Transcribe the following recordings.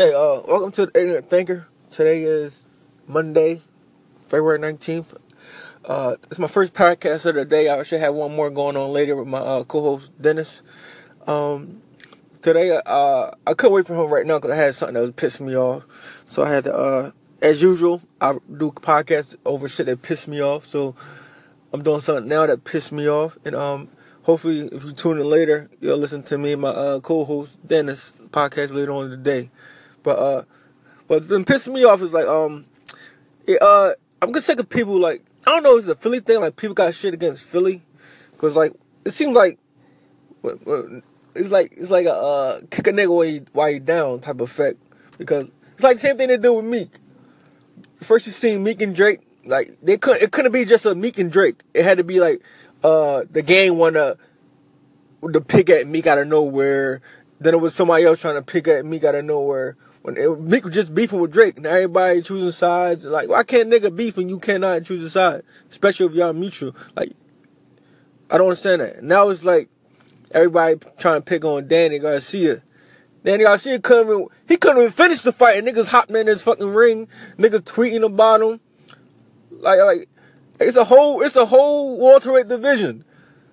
Hey, uh, welcome to the Ignorant Thinker. Today is Monday, February 19th. Uh, it's my first podcast of the day. I should have one more going on later with my uh, co-host Dennis. Um, today, uh, I couldn't wait for him right now because I had something that was pissing me off. So I had to, uh, as usual, I do podcasts over shit that pissed me off. So I'm doing something now that pissed me off, and um, hopefully, if you tune in later, you'll listen to me and my uh, co-host Dennis podcast later on today. But uh, what's been pissing me off is like um, it, uh, I'm just sick of people like I don't know if it's a Philly thing like people got shit against Philly, cause like it seems like it's like it's like a uh, kick a nigga while you while you down type effect because it's like the same thing they do with Meek. First you seen Meek and Drake like they couldn't it couldn't be just a Meek and Drake. It had to be like uh the gang wanna the pick at Meek out of nowhere. Then it was somebody else trying to pick at Meek out of nowhere when Meek was just beefing with Drake, now everybody choosing sides. Like, why can't nigga beef and you cannot choose a side? Especially if y'all mutual. Like, I don't understand that. Now it's like everybody trying to pick on Danny Garcia. Danny Garcia couldn't even, he couldn't even finish the fight, and niggas hopping in his fucking ring, niggas tweeting about him. Like, like it's a whole, it's a whole welterweight division.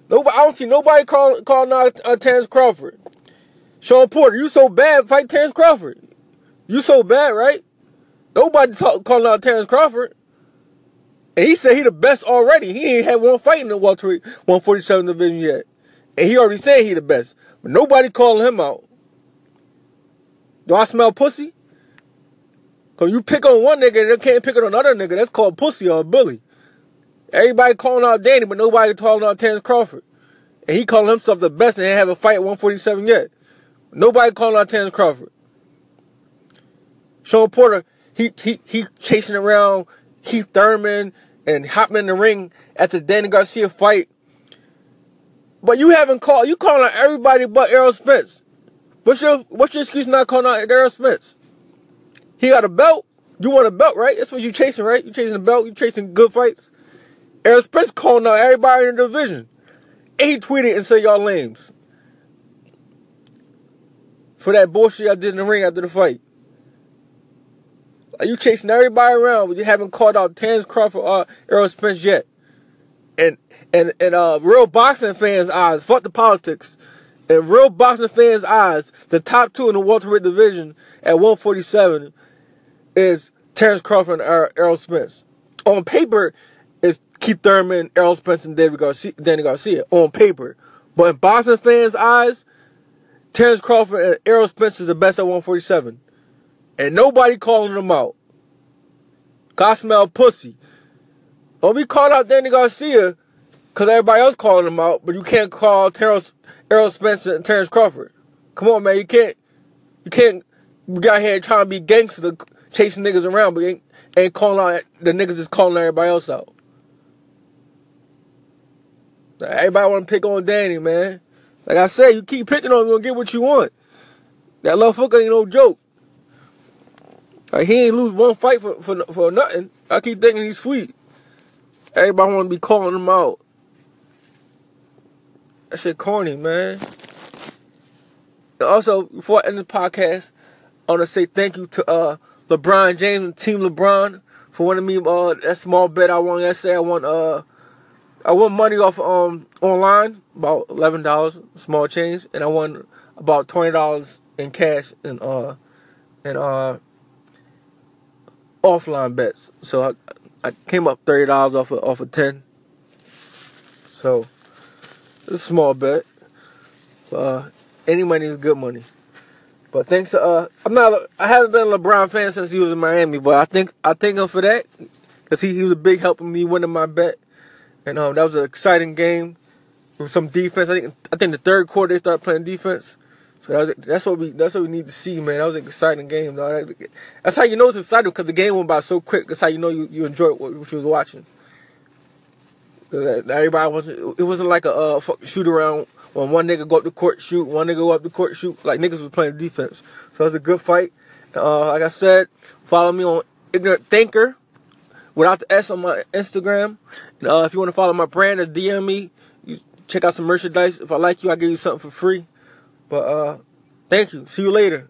Nobody, I don't see nobody calling calling out uh, Terence Crawford. Shawn Porter, you so bad, fight Terence Crawford. You so bad, right? Nobody talk, calling out Terence Crawford. And he said he the best already. He ain't had one fight in the welterweight 147 division yet. And he already said he the best. But nobody calling him out. Do I smell pussy? Cause you pick on one nigga and they can't pick on another nigga. That's called pussy or bully. Everybody calling out Danny, but nobody calling out Terence Crawford. And he calling himself the best and they have a fight at 147 yet. Nobody calling out Terence Crawford. Shawn Porter, he he he chasing around Keith Thurman and hopping in the ring at the Danny Garcia fight. But you haven't called you calling out everybody but Errol Spence. What's your what's your excuse not calling out Errol Spence? He got a belt. You want a belt, right? That's what you chasing, right? You chasing a belt, you chasing good fights. Errol Spence calling out everybody in the division. And he tweeted and said y'all lames. For that bullshit I did in the ring after the fight. Are you chasing everybody around, but you haven't called out Terence Crawford or Errol Spence yet? And and and uh, real boxing fans' eyes, fuck the politics. In real boxing fans' eyes, the top two in the welterweight division at 147 is Terence Crawford and Errol Spence. On paper, it's Keith Thurman, Errol Spence, and David Garcia, Danny Garcia. On paper, but in boxing fans' eyes, Terence Crawford and Errol Spence is the best at 147 and nobody calling them out. God smell pussy. Don't be calling out Danny Garcia because everybody else calling him out, but you can't call Terence, Errol Spencer and Terence Crawford. Come on, man. You can't, you can't We got here trying to be gangster, chasing niggas around, but ain't, ain't calling out the niggas is calling everybody else out. Everybody want to pick on Danny, man. Like I said, you keep picking on him, you're going to get what you want. That little fucker ain't no joke. Like he ain't lose one fight for for for nothing. I keep thinking he's sweet. Everybody want to be calling him out. That shit corny, man. Also, before I end the podcast, I want to say thank you to uh LeBron James and Team LeBron for winning me uh that small bet I won yesterday. I won uh I won money off um online about eleven dollars, small change, and I won about twenty dollars in cash and uh and uh offline bets. So I, I came up thirty dollars off of off of ten. So it's a small bet. Uh, any money is good money. But thanks to uh, I'm not I haven't been a LeBron fan since he was in Miami, but I think I thank him for that because he, he was a big help in me winning my bet, and um that was an exciting game with some defense. I think I think the third quarter they started playing defense. So that was, that's what we that's what we need to see, man. That was an exciting game, though. That's how you know it's exciting because the game went by so quick. That's how you know you, you enjoyed what, what you was watching. Everybody wasn't. It wasn't like a uh, shoot around when one nigga go up the court shoot, one nigga go up the court shoot. Like niggas was playing defense. So it was a good fight. Uh, like I said, follow me on Ignorant Thinker without the S on my Instagram. And, uh, if you want to follow my brand, just DM me. You check out some merchandise. If I like you, I give you something for free. But uh, thank you. See you later.